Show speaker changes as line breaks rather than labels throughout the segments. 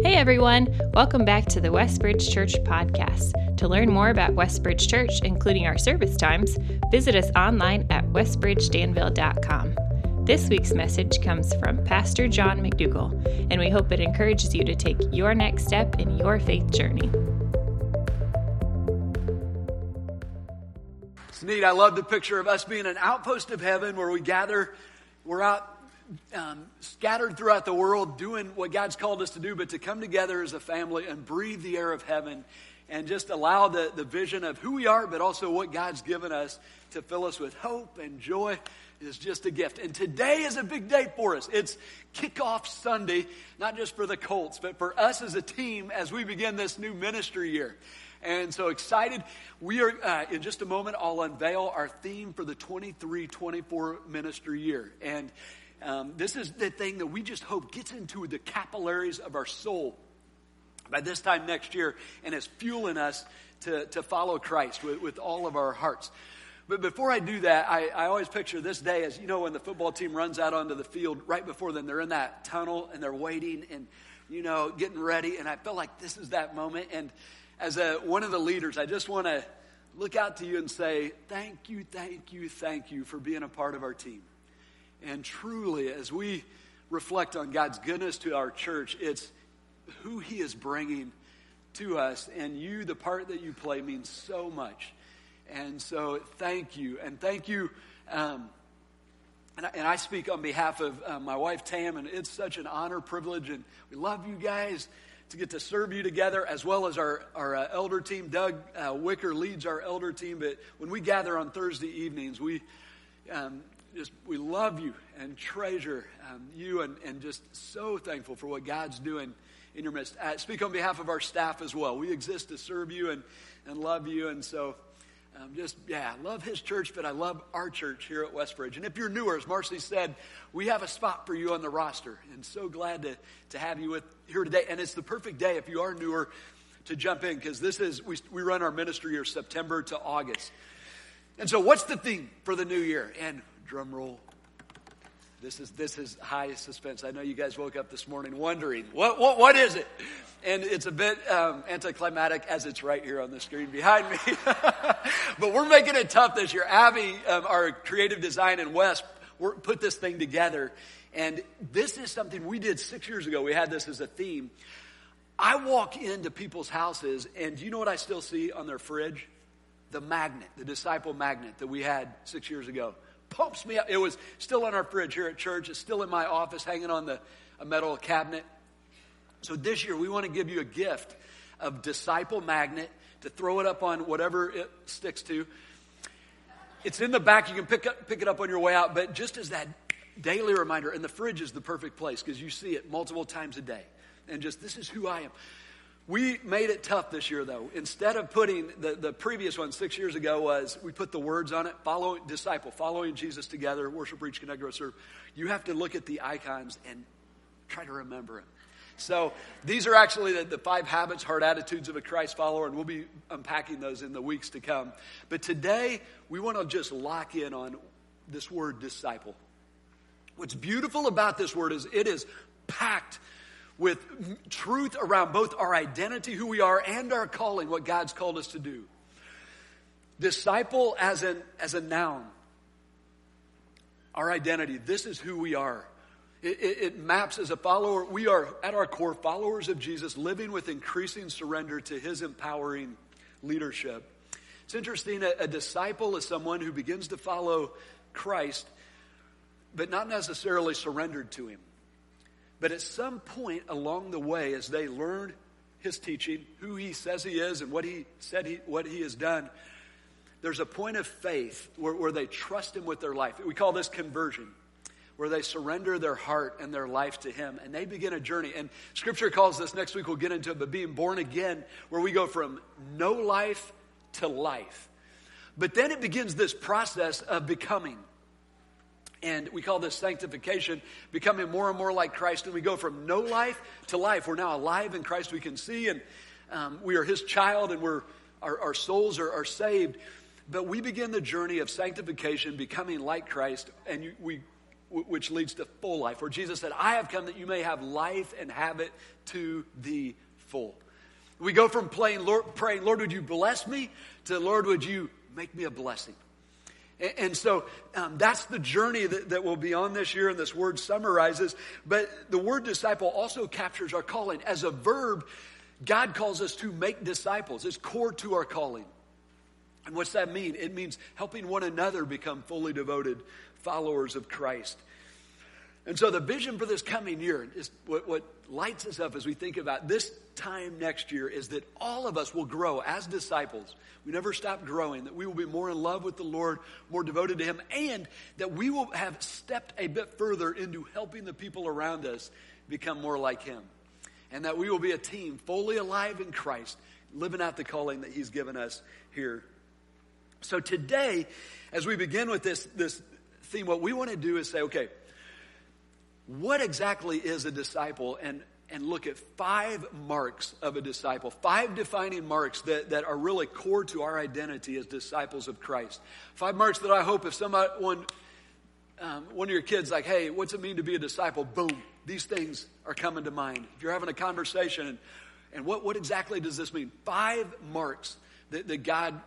Hey everyone, welcome back to the Westbridge Church podcast. To learn more about Westbridge Church, including our service times, visit us online at westbridgedanville.com. This week's message comes from Pastor John McDougall, and we hope it encourages you to take your next step in your faith journey.
It's neat. I love the picture of us being an outpost of heaven where we gather, we're out um, scattered throughout the world doing what God's called us to do, but to come together as a family and breathe the air of heaven and just allow the, the vision of who we are, but also what God's given us to fill us with hope and joy is just a gift. And today is a big day for us. It's kickoff Sunday, not just for the Colts, but for us as a team as we begin this new ministry year. And so excited. We are, uh, in just a moment, I'll unveil our theme for the 23 24 ministry year. And um, this is the thing that we just hope gets into the capillaries of our soul by this time next year and is fueling us to, to follow Christ with, with all of our hearts. But before I do that, I, I always picture this day as, you know, when the football team runs out onto the field, right before then, they're in that tunnel and they're waiting and, you know, getting ready. And I feel like this is that moment. And as a, one of the leaders, I just want to look out to you and say, thank you, thank you, thank you for being a part of our team. And truly, as we reflect on God's goodness to our church, it's who He is bringing to us. And you, the part that you play, means so much. And so, thank you. And thank you. Um, and, I, and, I, speak on behalf of uh, my wife, Tam, and it's such an honor, privilege, and we love you guys to get to serve you together, as well as our, our uh, elder team. Doug uh, Wicker leads our elder team, but when we gather on Thursday evenings, we um, just we love you and treasure um, you and, and just so thankful for what God's doing in your midst. I speak on behalf of our staff as well. We exist to serve you and, and love you. And so um, just, yeah, I love his church, but I love our church here at Westbridge. And if you're newer, as Marcy said, we have a spot for you on the roster. And so glad to, to have you with here today. And it's the perfect day if you are newer to jump in because this is, we, we run our ministry year September to August. And so, what's the theme for the new year? And drum roll. This is this is high suspense. I know you guys woke up this morning wondering what what what is it, and it's a bit um, anticlimactic as it's right here on the screen behind me. but we're making it tough this year. Abby, um, our creative design and West, put this thing together, and this is something we did six years ago. We had this as a theme. I walk into people's houses, and do you know what I still see on their fridge? The magnet, the disciple magnet that we had six years ago pumps me up. It was still on our fridge here at church. It's still in my office, hanging on the a metal cabinet. So this year, we want to give you a gift of disciple magnet to throw it up on whatever it sticks to. It's in the back. You can pick up, pick it up on your way out. But just as that daily reminder, and the fridge is the perfect place because you see it multiple times a day. And just this is who I am. We made it tough this year, though. Instead of putting the, the previous one six years ago was we put the words on it, follow disciple, following Jesus together, worship, reach, connect, grow, serve. You have to look at the icons and try to remember them. So these are actually the, the, five habits, heart attitudes of a Christ follower, and we'll be unpacking those in the weeks to come. But today, we want to just lock in on this word disciple. What's beautiful about this word is it is packed with truth around both our identity, who we are, and our calling, what God's called us to do. Disciple as an as a noun. Our identity. This is who we are. It, it, it, maps as a follower. We are at our core followers of Jesus, living with increasing surrender to His empowering leadership. It's interesting. A, a disciple is someone who begins to follow Christ, but not necessarily surrendered to Him. But at some point along the way, as they learn his teaching, who he says he is, and what he said he, what he has done, there's a point of faith where, where they trust him with their life. We call this conversion, where they surrender their heart and their life to him, and they begin a journey. And scripture calls this, next week we'll get into it, but being born again, where we go from no life to life. But then it begins this process of becoming. And we call this sanctification, becoming more and more like Christ. And we go from no life to life. We're now alive in Christ. We can see, and um, we are His child, and we're, our, our souls are, are, saved. But we begin the journey of sanctification, becoming like Christ. And you, we which leads to full life, where Jesus said, I have come that you may have life and have it to the full. We go from Lord, praying, Lord, would you bless me, to Lord, would you make me a blessing? And, so um, that's the journey that, that we'll be on this year, and this word summarizes. But the word disciple also captures our calling. As a verb, God calls us to make disciples, it's core to our calling. And what's that mean? It means helping one another become fully devoted followers of Christ. And so the vision for this coming year is what, what, lights us up as we think about this time next year is that all of us will grow as disciples. We never stop growing, that we will be more in love with the Lord, more devoted to Him, and that we will have stepped a bit further into helping the people around us become more like Him. And that we will be a team fully alive in Christ, living out the calling that He's given us here so today, as we begin with this, this theme, what we want to do is say, okay, what exactly is a disciple? And, and look at five marks of a disciple, five defining marks that, that are really core to our identity as disciples of Christ. Five marks that I hope if someone, um, one of your kids, like, hey, what's it mean to be a disciple? Boom, these things are coming to mind. If you're having a conversation, and, and what, what exactly does this mean? Five marks that, that God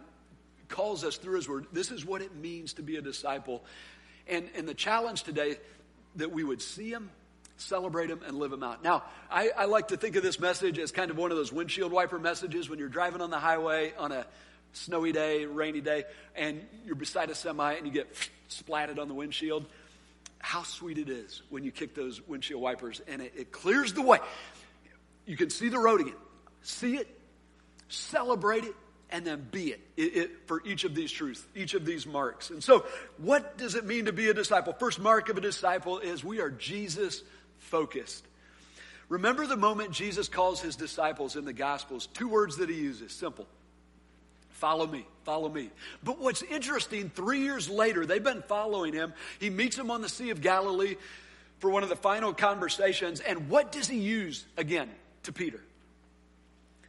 calls us through His Word. This is what it means to be a disciple. And, and the challenge today that we would see Him, celebrate Him, and live Him out. Now, I, I like to think of this message as kind of one of those windshield wiper messages when you're driving on the highway on a snowy day, rainy day, and you're beside a semi and you get splatted on the windshield. How sweet it is when you kick those windshield wipers and it, it clears the way. You can see the road again. See it, celebrate it, and then be it, it, it, for each of these truths, each of these marks. And so, what does it mean to be a disciple? First mark of a disciple is we are Jesus focused. Remember the moment Jesus calls his disciples in the Gospels, two words that he uses simple follow me, follow me. But what's interesting, three years later, they've been following him. He meets them on the Sea of Galilee for one of the final conversations. And what does he use again to Peter?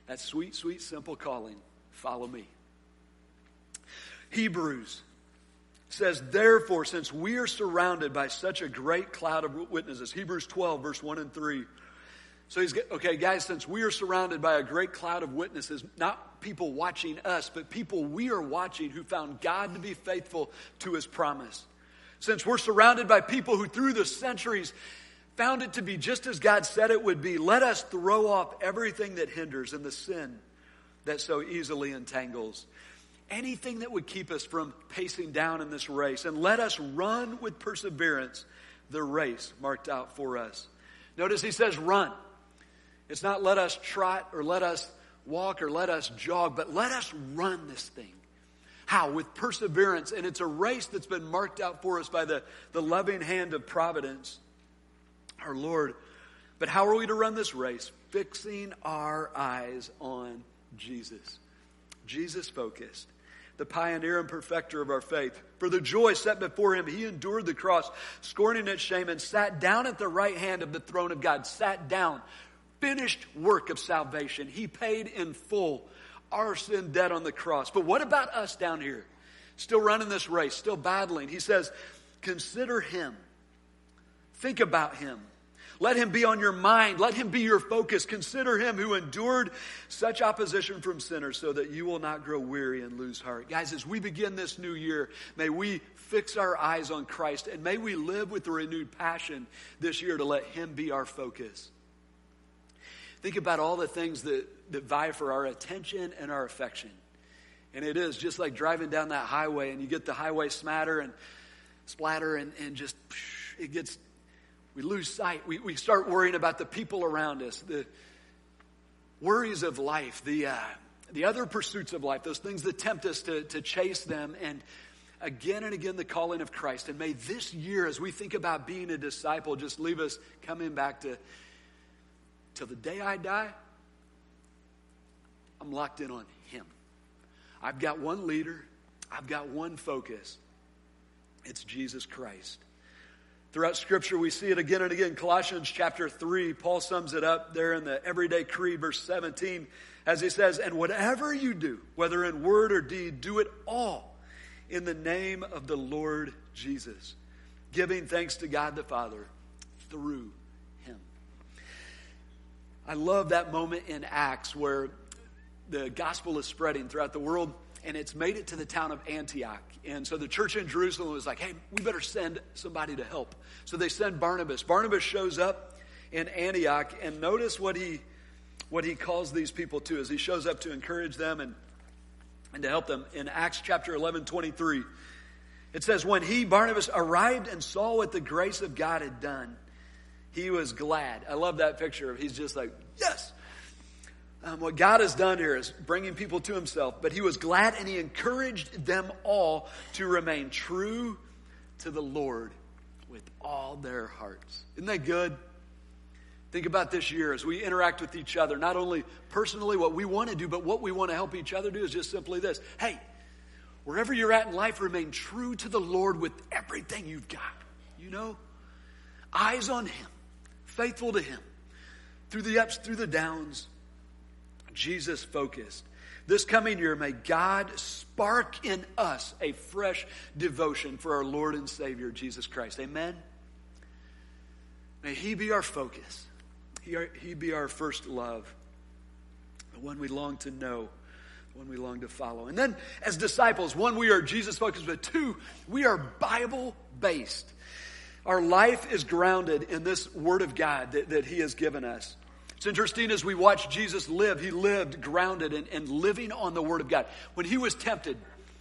That sweet, sweet, simple calling Follow me. Hebrews says, Therefore, since we are surrounded by such a great cloud of witnesses, Hebrews 12, verse 1 and 3. So he's, okay, guys, since we are surrounded by a great cloud of witnesses, not people watching us, but people we are watching who found God to be faithful to his promise. Since we're surrounded by people who through the centuries found it to be just as God said it would be, let us throw off everything that hinders and the sin that so easily entangles. Anything that would keep us from pacing down in this race. And let us run with perseverance the race marked out for us. Notice he says run. It's not let us trot or let us walk or let us jog, but let us run this thing. How? With perseverance. And it's a race that's been marked out for us by the, the loving hand of providence, our Lord. But how are we to run this race? Fixing our eyes on Jesus. Jesus focused, the pioneer and perfecter of our faith. For the joy set before him, he endured the cross, scorning its shame, and sat down at the right hand of the throne of God. Sat down. Finished work of salvation. He paid in full our sin debt on the cross. But what about us down here? Still running this race, still battling. He says, consider him. Think about him. Let him be on your mind. Let him be your focus. Consider him who endured such opposition from sinners so that you will not grow weary and lose heart. Guys, as we begin this new year, may we fix our eyes on Christ and may we live with a renewed passion this year to let him be our focus. Think about all the things that, that vie for our attention and our affection. And it is just like driving down that highway and you get the highway smatter and splatter and, and just it gets we lose sight. We, we start worrying about the people around us, the worries of life, the, uh, the other pursuits of life, those things that tempt us to, to chase them. And again and again, the calling of Christ. And may this year, as we think about being a disciple, just leave us coming back to till the day I die, I'm locked in on Him. I've got one leader, I've got one focus. It's Jesus Christ. Throughout Scripture, we see it again and again. Colossians chapter 3, Paul sums it up there in the Everyday Creed, verse 17, as he says, And whatever you do, whether in word or deed, do it all in the name of the Lord Jesus, giving thanks to God the Father through him. I love that moment in Acts where the gospel is spreading throughout the world and it's made it to the town of Antioch. And so the church in Jerusalem was like, hey, we better send somebody to help. So they send Barnabas. Barnabas shows up in Antioch, and notice what he what he calls these people to as he shows up to encourage them and, and to help them. In Acts chapter 11, 23, it says, When he, Barnabas, arrived and saw what the grace of God had done, he was glad. I love that picture. of He's just like, Yes, um, what God has done here is bringing people to himself, but he was glad and he encouraged them all to remain true to the Lord with all their hearts. Isn't that good? Think about this year as we interact with each other, not only personally what we want to do, but what we want to help each other do is just simply this. Hey, wherever you're at in life, remain true to the Lord with everything you've got. You know? Eyes on Him, faithful to Him, through the ups, through the downs Jesus focused. This coming year, may God spark in us a fresh devotion for our Lord and Savior, Jesus Christ. Amen? May He be our focus, He, be our first love, the one we long to know, the one we long to follow. And then, as disciples, one, we are Jesus focused, but two, we are Bible based. Our life is grounded in this Word of God that, that He has given us. It's interesting as we watch Jesus live, he lived grounded and, and living on the Word of God. When he was tempted,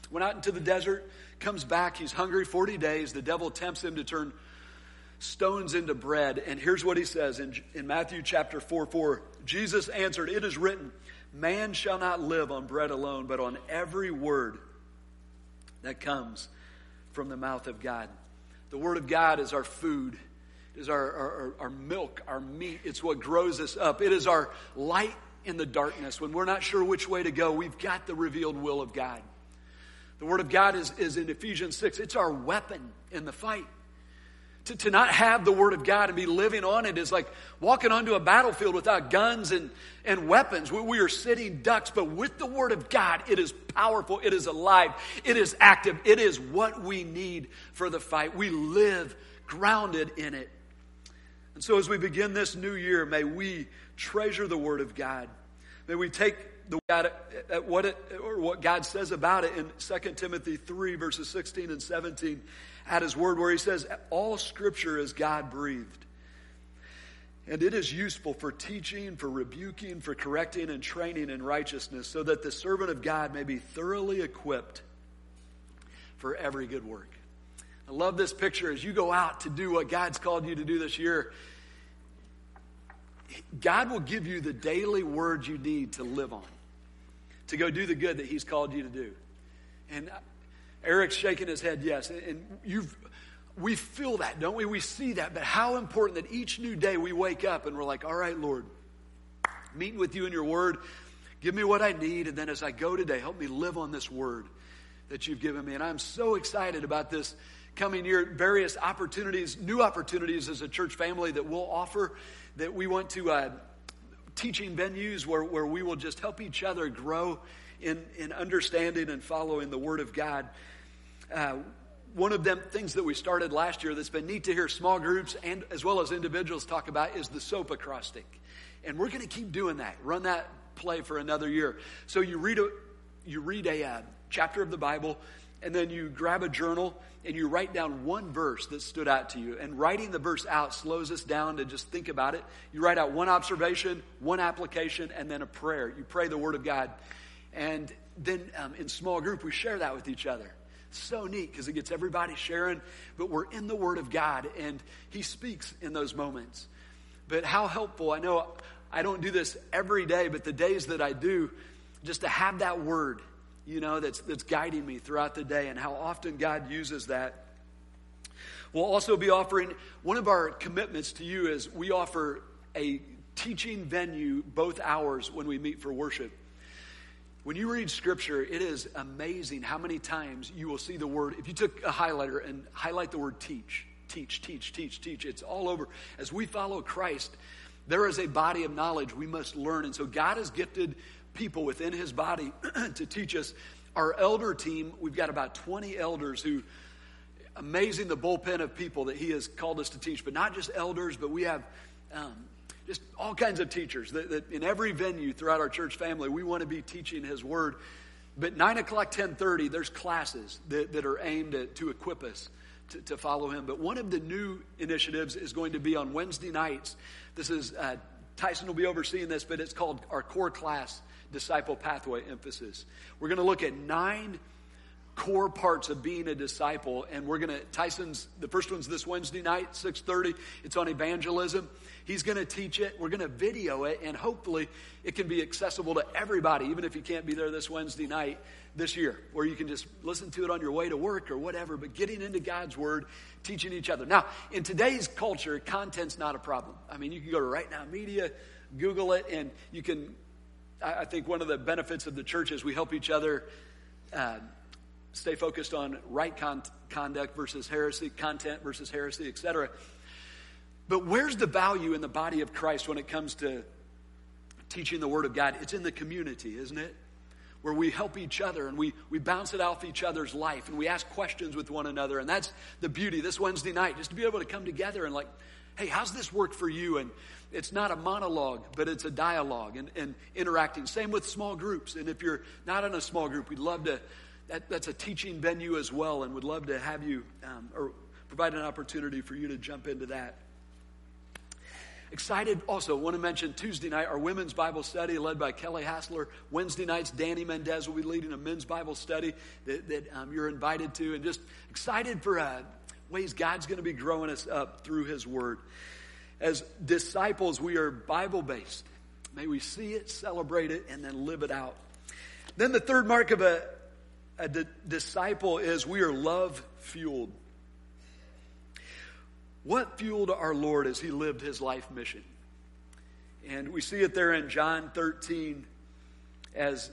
went out into the desert, comes back, he's hungry 40 days. The devil tempts him to turn stones into bread. And here's what he says in, in Matthew chapter 4 4. Jesus answered, It is written, Man shall not live on bread alone, but on every word that comes from the mouth of God. The Word of God is our food is our, our, our milk, our meat. It's what grows us up. It is our light in the darkness. When we're not sure which way to go, we've got the revealed will of God. The Word of God is, is in Ephesians 6. It's our weapon in the fight. To, to not have the Word of God and be living on it is like walking onto a battlefield without guns and, and weapons. We, we are sitting ducks, but with the Word of God, it is powerful, it is alive, it is active, it is what we need for the fight. We live grounded in it. And so as we begin this new year, may we treasure the Word of God. May we take the God at what it or what God says about it in 2 Timothy 3, verses 16 and 17 at his word, where he says, All scripture is God breathed. And it is useful for teaching, for rebuking, for correcting, and training in righteousness, so that the servant of God may be thoroughly equipped for every good work. I love this picture as you go out to do what God's called you to do this year. God will give you the daily word you need to live on, to go do the good that He's called you to do. And Eric's shaking his head, yes. And you've, we feel that, don't we? We see that. But how important that each new day we wake up and we're like, all right, Lord, meeting with you in your word, give me what I need. And then as I go today, help me live on this word that you've given me. And I'm so excited about this coming year, various opportunities, new opportunities as a church family that we'll offer, that we want to, uh, teaching venues where, where we will just help each other grow in, in understanding and following the Word of God. Uh, one of them things that we started last year that's been neat to hear small groups and as well as individuals talk about is the soap acrostic. And we're going to keep doing that. Run that play for another year. So you read a, you read a uh, chapter of the Bible, and then you grab a journal and you write down one verse that stood out to you. And writing the verse out slows us down to just think about it. You write out one observation, one application, and then a prayer. You pray the Word of God. And then um, in small group, we share that with each other. So neat because it gets everybody sharing, but we're in the Word of God and He speaks in those moments. But how helpful, I know I don't do this every day, but the days that I do, just to have that Word you know, that's, that's guiding me throughout the day and how often God uses that. We'll also be offering one of our commitments to you is we offer a teaching venue both hours when we meet for worship. When you read scripture, it is amazing how many times you will see the word. If you took a highlighter and highlight the word teach, teach, teach, teach, teach, it's all over. As we follow Christ, there is a body of knowledge we must learn. And so God has gifted people within his body to teach us. Our elder team, we've got about 20 elders who amazing the bullpen of people that he has called us to teach, but not just elders, but we have um, just all kinds of teachers that, that, in every venue throughout our church family, we want to be teaching his word. But 9 o'clock, 1030, there's classes that, that are aimed at, to equip us to, to, follow him. But one of the new initiatives is going to be on Wednesday nights. This is, uh, Tyson will be overseeing this, but it's called our core class disciple pathway emphasis. We're going to look at nine core parts of being a disciple and we're going to tyson's the first one's this wednesday night 6.30 it's on evangelism. He's going to teach it we're going to video it and hopefully it can be accessible to everybody even if you can't be there this wednesday night this year where you can just listen to it on your way to work or whatever but getting into god's word teaching each other. Now in today's culture content's not a problem. I mean you can go to RightNow Media google it and you can i think one of the benefits of the church is we help each other uh, stay focused on right con- conduct versus heresy, content versus heresy, etc. But where's the value in the body of Christ when it comes to teaching the Word of God? It's in the community, isn't it? Where we help each other and we, we bounce it off each other's life and we ask questions with one another. And that's the beauty this Wednesday night, just to be able to come together and like, hey, how's this work for you? And it's not a monologue, but it's a dialogue and, and interacting. Same with small groups. And if you're not in a small group, we'd love to that, that's a teaching venue as well, and would love to have you um, or provide an opportunity for you to jump into that. Excited also, want to mention Tuesday night, our women's Bible study led by Kelly Hassler. Wednesday nights, Danny Mendez will be leading a men's Bible study that, that um, you're invited to. And just excited for uh, ways God's going to be growing us up through His Word. As disciples, we are Bible based. May we see it, celebrate it, and then live it out. Then the third mark of a, a di- disciple is we are love fueled. What fueled our Lord as he lived his life mission? And we see it there in John 13 as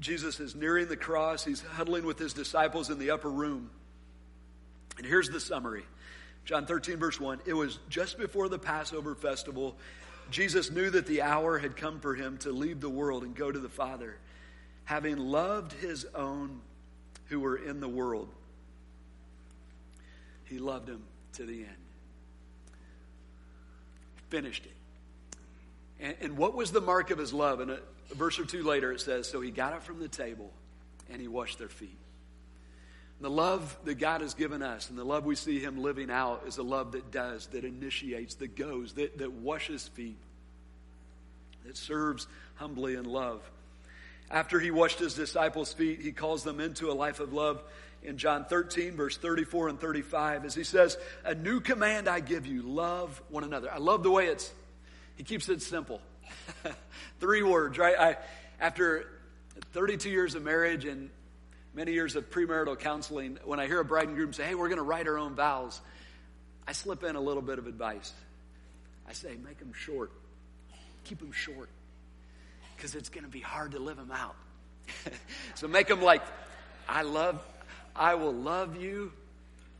Jesus is nearing the cross. He's huddling with his disciples in the upper room. And here's the summary John 13, verse 1. It was just before the Passover festival. Jesus knew that the hour had come for him to leave the world and go to the Father. Having loved his own who were in the world. He loved them to the end. Finished it. And, and what was the mark of his love? And a, a verse or two later it says, So he got up from the table and he washed their feet. The love that God has given us and the love we see him living out is a love that does, that initiates, that goes, that, that washes feet, that serves humbly in love. After he washed his disciples' feet, he calls them into a life of love in John 13, verse 34 and 35, as he says, A new command I give you love one another. I love the way it's, he keeps it simple. Three words, right? I, after 32 years of marriage and many years of premarital counseling, when I hear a bride and groom say, Hey, we're going to write our own vows, I slip in a little bit of advice. I say, Make them short, keep them short because it's going to be hard to live them out. so make them like, I love, I will love you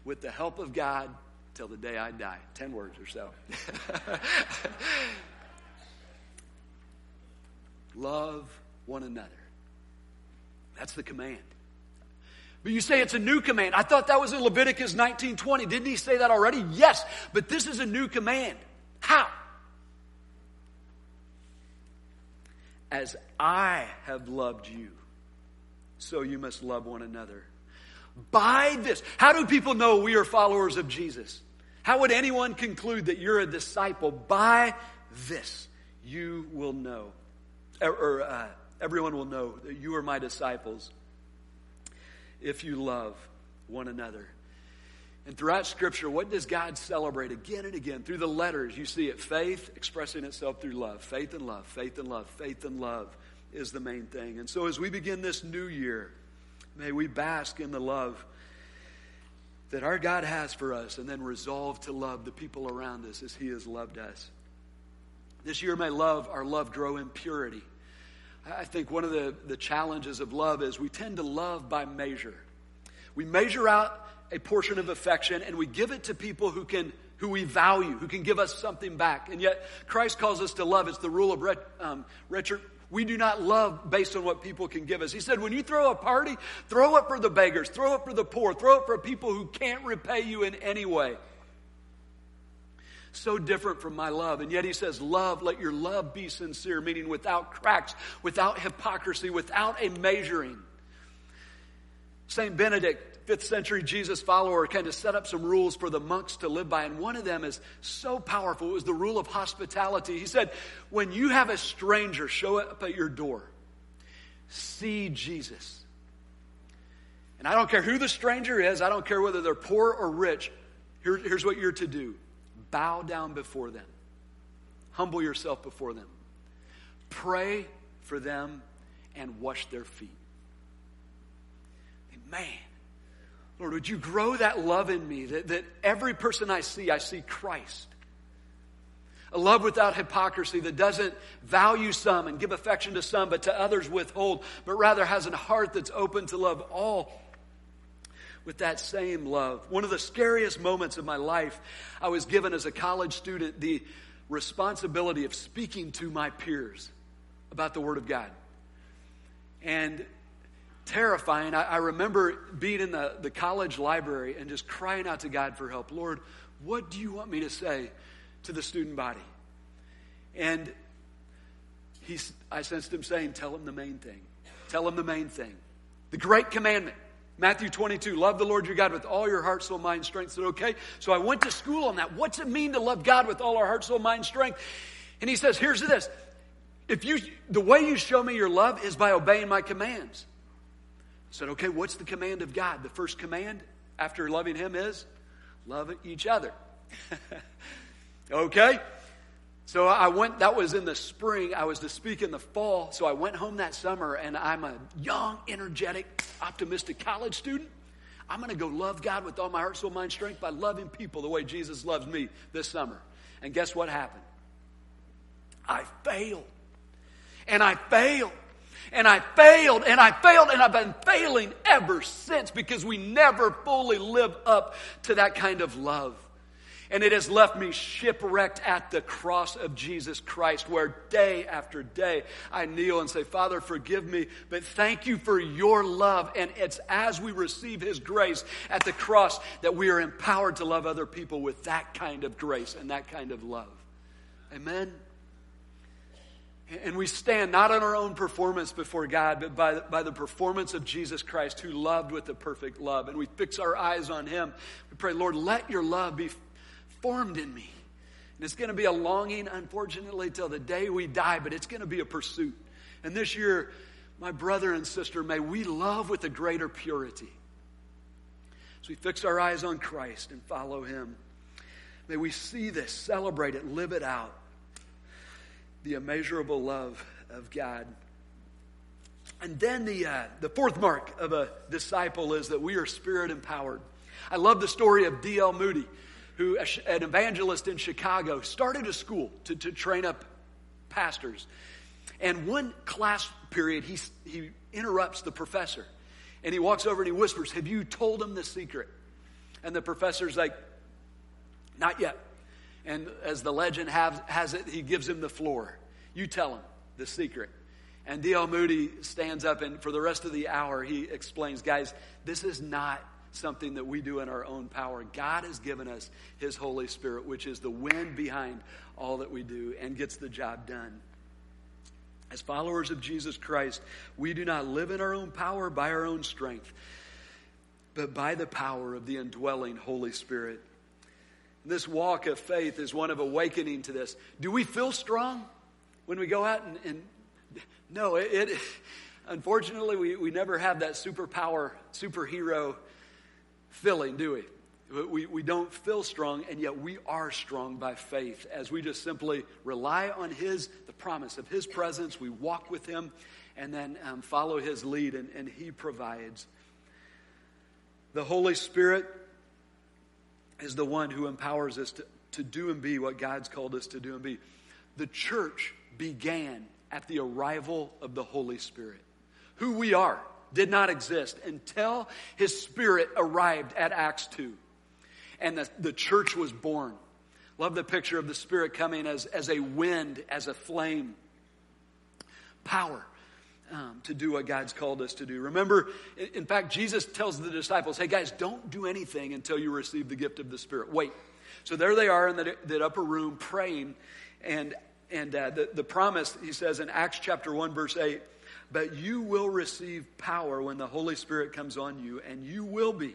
with the help of God till the day I die. Ten words or so. love one another. That's the command. But you say it's a new command. I thought that was in Leviticus 19:20. Didn't he say that already? Yes, but this is a new command. How? As I have loved you, so you must love one another. By this, how do people know we are followers of Jesus? How would anyone conclude that you're a disciple? By this, you will know, or, uh, everyone will know that you are my disciples if you love one another. And throughout Scripture, what does God celebrate again and again? Through the letters, you see it faith expressing itself through love. Faith and love, faith and love, faith and love is the main thing. And so as we begin this new year, may we bask in the love that our God has for us and then resolve to love the people around us as He has loved us. This year, may love, our love grow in purity. I think one of the, the challenges of love is we tend to love by measure. We measure out a portion of affection and we give it to people who can who we value, who can give us something back. And yet Christ calls us to love. It's the rule of ret, um, We do not love based on what people can give us. He said, when you throw a party, throw it for the beggars, throw it for the poor, throw it for people who can't repay you in any way. So different from my love. And yet he says, Love, let your love be sincere, meaning without cracks, without hypocrisy, without a measuring. St. Benedict, fifth century Jesus follower, kind of set up some rules for the monks to live by. And one of them is so powerful. It was the rule of hospitality. He said, When you have a stranger show up at your door, see Jesus. And I don't care who the stranger is, I don't care whether they're poor or rich. Here, here's what you're to do bow down before them, humble yourself before them, pray for them, and wash their feet. Man, Lord, would you grow that love in me that, that every person I see, I see Christ. A love without hypocrisy that doesn't value some and give affection to some, but to others withhold, but rather has a heart that's open to love all with that same love. One of the scariest moments of my life, I was given as a college student the responsibility of speaking to my peers about the Word of God. And terrifying, I, I remember being in the, the college library and just crying out to God for help. Lord, what do you want me to say to the student body? And he, I sensed him saying, Tell him the main thing. Tell him the main thing. The great commandment. Matthew 22, love the Lord your God with all your heart, soul, mind, strength. Said, okay. So I went to school on that. What's it mean to love God with all our heart, soul, mind, strength? And he says, here's this. If you, the way you show me your love is by obeying my commands. I said, okay, what's the command of God? The first command after loving him is love each other. okay? So I went, that was in the spring. I was to speak in the fall. So I went home that summer, and I'm a young, energetic, optimistic college student. I'm going to go love God with all my heart, soul, mind, strength by loving people the way Jesus loves me this summer. And guess what happened? I failed. And I failed. And I failed and I failed and I've been failing ever since because we never fully live up to that kind of love. And it has left me shipwrecked at the cross of Jesus Christ, where day after day I kneel and say, Father, forgive me, but thank you for your love. And it's as we receive His grace at the cross that we are empowered to love other people with that kind of grace and that kind of love. Amen. And we stand not on our own performance before God, but by, by the performance of Jesus Christ, who loved with a perfect love. And we fix our eyes on Him. We pray, Lord, let your love be formed in me. And it's going to be a longing, unfortunately, till the day we die, but it's going to be a pursuit. And this year, my brother and sister, may we love with a greater purity. As we fix our eyes on Christ and follow Him, may we see this, celebrate it, live it out. The immeasurable love of God. And then the, uh, the fourth mark of a disciple is that we are spirit empowered. I love the story of D.L. Moody who, an evangelist in Chicago, started a school to, to train up pastors. And one class period, he, he interrupts the professor. And he walks over and he whispers, Have you told him the secret? And the professor's like, Not yet. And as the legend have, has it, he gives him the floor. You tell him the secret. And D.L. Moody stands up, and for the rest of the hour, he explains, Guys, this is not something that we do in our own power. God has given us His Holy Spirit, which is the wind behind all that we do and gets the job done. As followers of Jesus Christ, we do not live in our own power by our own strength, but by the power of the indwelling Holy Spirit. This walk of faith is one of awakening to this. Do we feel strong when we go out and, and no, it, it unfortunately we, we never have that superpower, superhero filling, do we? We, we don't feel strong, and yet we are strong by faith as we just simply rely on His, the promise of His presence. We walk with Him and then um, follow His lead, and, and He provides. The Holy Spirit is the one who empowers us to, to do and be what God's called us to do and be. The church began at the arrival of the Holy Spirit. Who we are did not exist until his spirit arrived at Acts 2. And the, the church was born. Love the picture of the spirit coming as, as a wind, as a flame. power um, to do what God's called us to do. Remember, in fact, Jesus tells the disciples, hey guys, don't do anything until you receive the gift of the Spirit. Wait. So there they are in that, that upper room praying. And, and uh, the, the promise, he says in Acts chapter 1, verse 8, but you will receive power when the Holy Spirit comes on you, and you will be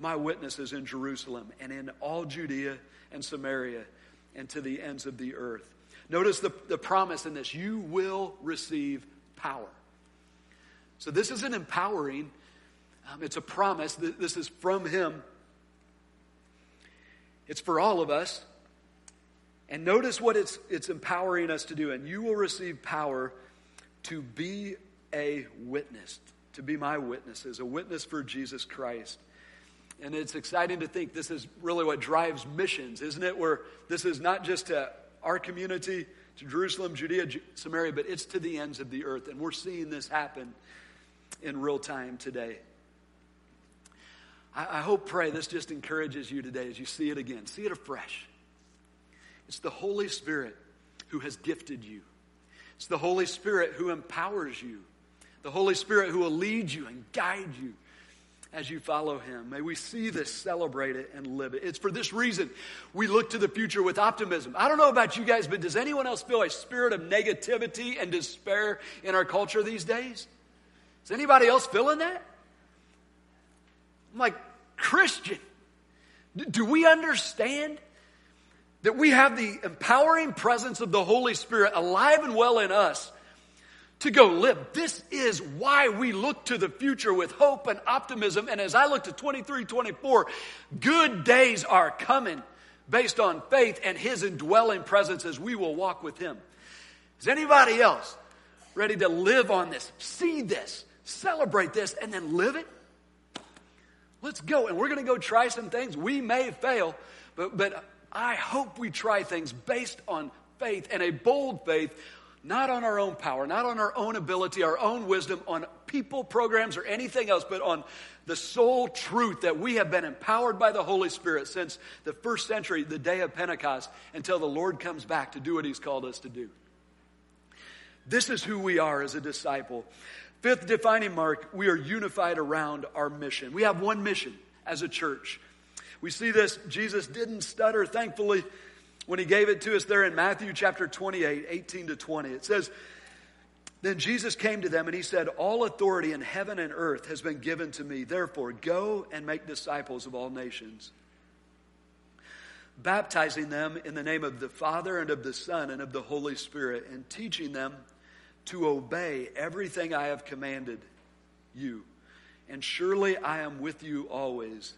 my witnesses in Jerusalem and in all Judea and Samaria and to the ends of the earth. Notice the, the promise in this you will receive power. So, this is an empowering, um, it's a promise. This is from Him. It's for all of us. And notice what it's, it's empowering us to do. And you will receive power to be a witness, to be my witnesses, a witness for Jesus Christ. And it's exciting to think this is really what drives missions, isn't it? Where this is not just to our community, to Jerusalem, Judea, Samaria, but it's to the ends of the earth. And we're seeing this happen in real time today. I, I hope, pray, this just encourages you today as you see it again. See it afresh. It's the Holy Spirit who has gifted you, it's the Holy Spirit who empowers you, the Holy Spirit who will lead you and guide you as you follow him. May we see this, celebrate it, and live it. It's for this reason we look to the future with optimism. I don't know about you guys, but does anyone else feel a spirit of negativity and despair in our culture these days? Is anybody else feeling that? I'm like, Christian, do we understand that we have the empowering presence of the Holy Spirit alive and well in us to go live. This is why we look to the future with hope and optimism. And as I look to 23, 24, good days are coming based on faith and His indwelling presence as we will walk with Him. Is anybody else ready to live on this, see this, celebrate this, and then live it? Let's go. And we're going to go try some things. We may fail, but, but I hope we try things based on faith and a bold faith not on our own power, not on our own ability, our own wisdom, on people, programs, or anything else, but on the sole truth that we have been empowered by the Holy Spirit since the first century, the day of Pentecost, until the Lord comes back to do what He's called us to do. This is who we are as a disciple. Fifth defining mark, we are unified around our mission. We have one mission as a church. We see this, Jesus didn't stutter, thankfully when he gave it to us there in Matthew chapter 28, 18 to 20. It says, Then Jesus came to them and he said, All authority in heaven and earth has been given to me. Therefore, go and make disciples of all nations, baptizing them in the name of the Father and of the Son and of the Holy Spirit, and teaching them to obey everything I have commanded you. And surely I am with you always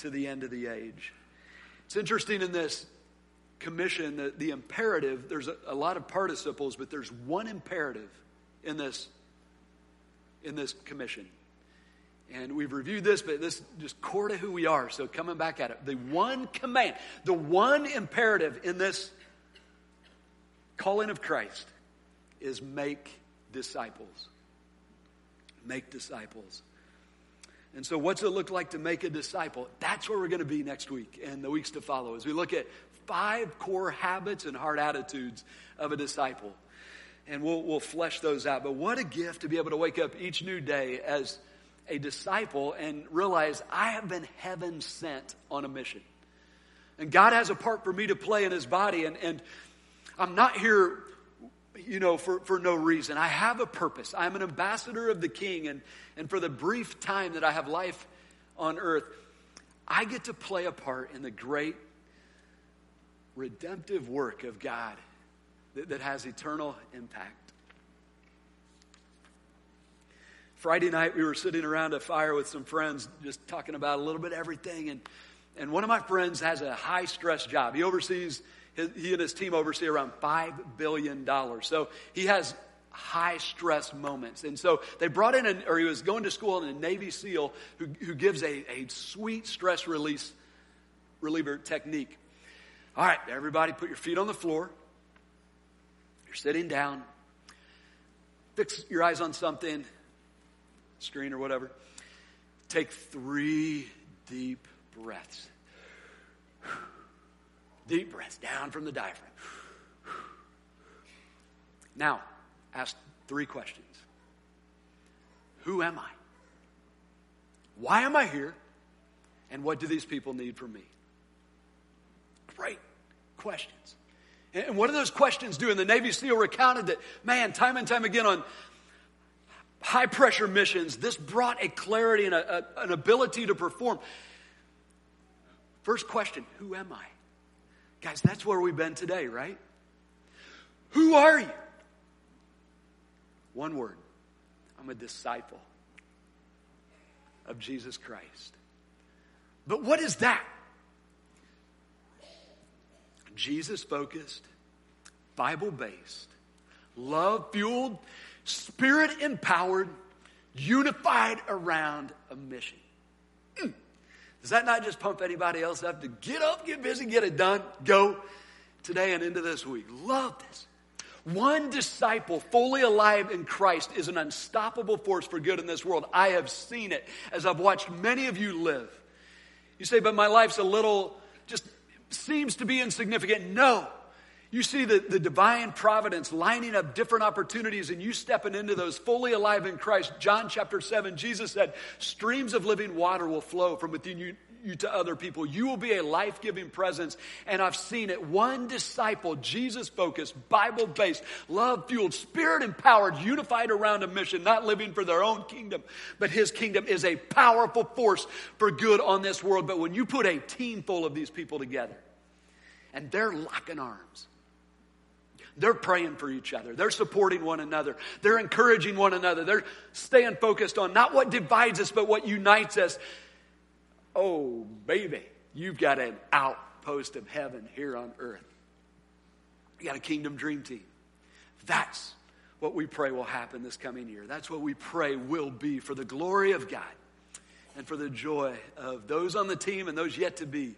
to the end of the age. It's interesting in this commission, the, the imperative, there's a, a lot of participles, but there's one imperative in this, in this commission. And we've reviewed this, but this just core to who we are. So coming back at it. The one command, the one imperative in this calling of Christ is make disciples. Make disciples. And so, what's it look like to make a disciple? That's where we're going to be next week and the weeks to follow as we look at five core habits and heart attitudes of a disciple. And we'll, we'll flesh those out. But what a gift to be able to wake up each new day as a disciple and realize I have been heaven sent on a mission. And God has a part for me to play in his body. And, and I'm not here, you know, for, for no reason. I have a purpose. I'm an ambassador of the king. And, and for the brief time that I have life on earth, I get to play a part in the great redemptive work of God that, that has eternal impact. Friday night, we were sitting around a fire with some friends, just talking about a little bit of everything. And, and one of my friends has a high stress job. He oversees, his, he and his team oversee around $5 billion. So he has high stress moments. And so they brought in, or he was going to school in a Navy SEAL who, who gives a, a sweet stress release reliever technique. All right, everybody, put your feet on the floor. You're sitting down. Fix your eyes on something, screen or whatever. Take three deep breaths. Deep breaths down from the diaphragm. Now, ask three questions Who am I? Why am I here? And what do these people need from me? Great questions. And what do those questions do? And the Navy SEAL recounted that, man, time and time again on high pressure missions, this brought a clarity and a, a, an ability to perform. First question Who am I? Guys, that's where we've been today, right? Who are you? One word I'm a disciple of Jesus Christ. But what is that? Jesus focused, Bible based, love fueled, spirit empowered, unified around a mission. Does that not just pump anybody else up to get up, get busy, get it done, go today and into this week? Love this. One disciple fully alive in Christ is an unstoppable force for good in this world. I have seen it as I've watched many of you live. You say, but my life's a little, just seems to be insignificant. No. You see the, the divine providence lining up different opportunities and you stepping into those fully alive in Christ. John chapter 7, Jesus said, streams of living water will flow from within you, you to other people. You will be a life giving presence. And I've seen it. One disciple, Jesus focused, Bible based, love fueled, spirit empowered, unified around a mission, not living for their own kingdom, but his kingdom is a powerful force for good on this world. But when you put a team full of these people together and they're locking arms, they're praying for each other. They're supporting one another. They're encouraging one another. They're staying focused on not what divides us, but what unites us. Oh, baby, you've got an outpost of heaven here on earth. You got a kingdom dream team. That's what we pray will happen this coming year. That's what we pray will be for the glory of God and for the joy of those on the team and those yet to be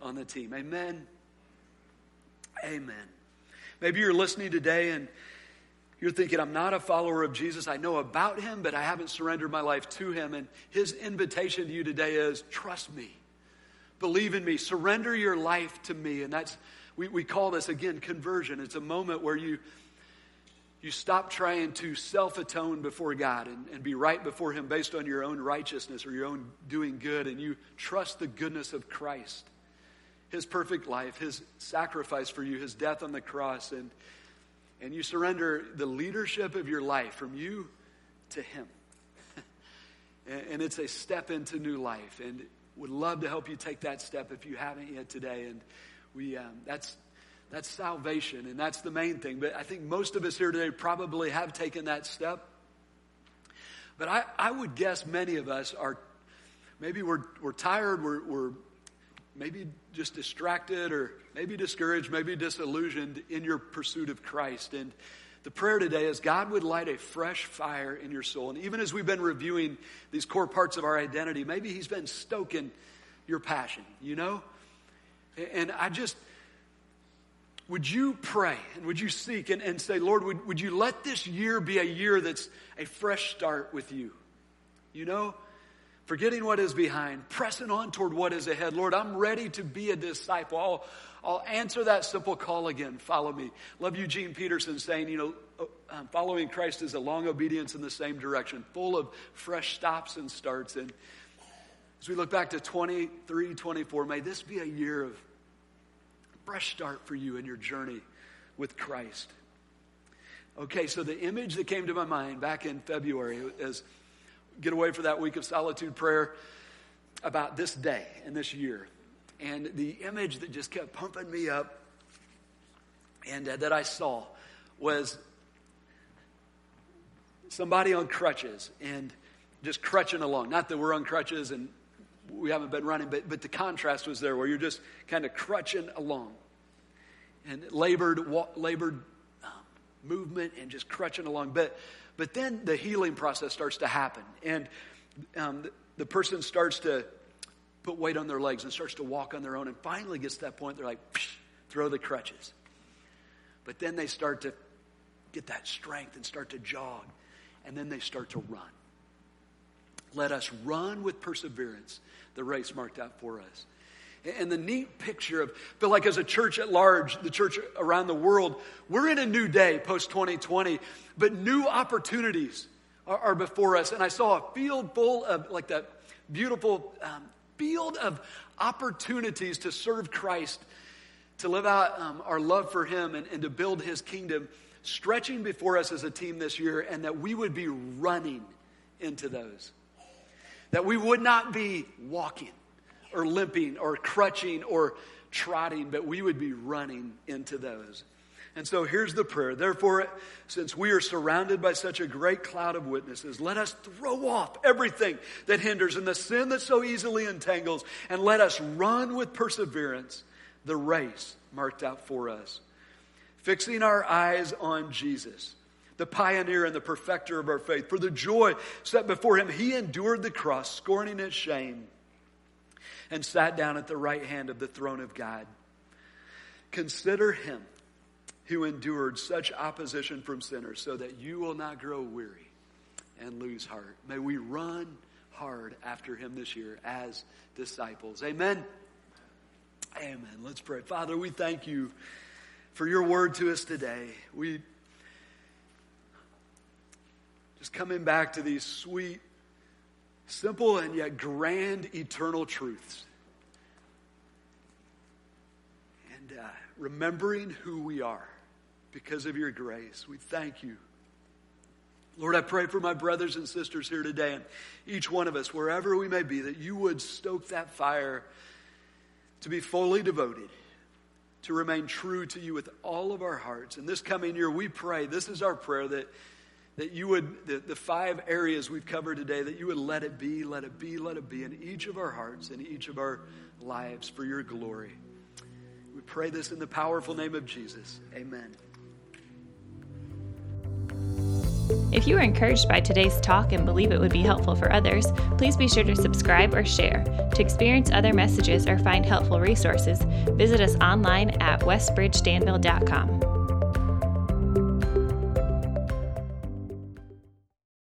on the team. Amen. Amen. Maybe you're listening today and you're thinking, I'm not a follower of Jesus. I know about him, but I haven't surrendered my life to him. And his invitation to you today is trust me, believe in me, surrender your life to me. And that's, we, we call this again conversion. It's a moment where you, you stop trying to self atone before God and, and be right before him based on your own righteousness or your own doing good, and you trust the goodness of Christ. His perfect life, his sacrifice for you, his death on the cross, and and you surrender the leadership of your life from you to Him. and it's a step into new life. And would love to help you take that step if you haven't yet today. And we, um, that's, that's salvation, and that's the main thing. But I think most of us here today probably have taken that step. But I, I would guess many of us are, maybe we're, we're tired, we're, we're maybe just distracted or maybe discouraged, maybe disillusioned in your pursuit of Christ. And the prayer today is God would light a fresh fire in your soul. And even as we've been reviewing these core parts of our identity, maybe He's been stoking your passion, you know? And I just, would you pray and would you seek and, and say, Lord, would, would you let this year be a year that's a fresh start with you? You know? Forgetting what is behind, pressing on toward what is ahead. Lord, I'm ready to be a disciple. I'll, I'll answer that simple call again. Follow me. Love Eugene Peterson saying, you know, uh, um, following Christ is a long obedience in the same direction, full of fresh stops and starts. And as we look back to 23, 24, may this be a year of fresh start for you in your journey with Christ. Okay, so the image that came to my mind back in February is get away for that week of solitude prayer about this day and this year. And the image that just kept pumping me up and uh, that I saw was somebody on crutches and just crutching along. Not that we're on crutches and we haven't been running, but, but the contrast was there where you're just kind of crutching along and labored, wa- labored movement and just crutching along. But but then the healing process starts to happen, and um, the, the person starts to put weight on their legs and starts to walk on their own, and finally gets to that point, they're like, throw the crutches. But then they start to get that strength and start to jog, and then they start to run. Let us run with perseverance the race marked out for us. And the neat picture of, feel like as a church at large, the church around the world, we're in a new day post 2020, but new opportunities are, are, before us. And I saw a field full of like that beautiful um, field of opportunities to serve Christ, to live out um, our love for Him and, and to build His kingdom stretching before us as a team this year, and that we would be running into those. That we would not be walking or limping or crutching or trotting, but we would be running into those. And so here's the prayer. Therefore, since we are surrounded by such a great cloud of witnesses, let us throw off everything that hinders and the sin that so easily entangles, and let us run with perseverance the race marked out for us. Fixing our eyes on Jesus, the pioneer and the perfecter of our faith. For the joy set before him, he endured the cross, scorning its shame, and sat down at the right hand of the throne of God. Consider him who endured such opposition from sinners, so that you will not grow weary and lose heart. May we run hard after him this year as disciples. Amen. Amen. Let's pray. Father, we thank you for your word to us today. We just coming back to these sweet, simple, and yet grand eternal truths. And uh, remembering who we are because of your grace. We thank you. Lord, I pray for my brothers and sisters here today and each one of us, wherever we may be, that you would stoke that fire to be fully devoted, to remain true to you with all of our hearts. And this coming year, we pray, this is our prayer, that, that you would, the, the five areas we've covered today, that you would let it be, let it be, let it be in each of our hearts, in each of our lives for your glory. We pray this in the powerful name of Jesus. Amen.
If you are encouraged by today's talk and believe it would be helpful for others, please be sure to subscribe or share. To experience other messages or find helpful resources, visit us online at westbridgedanville.com.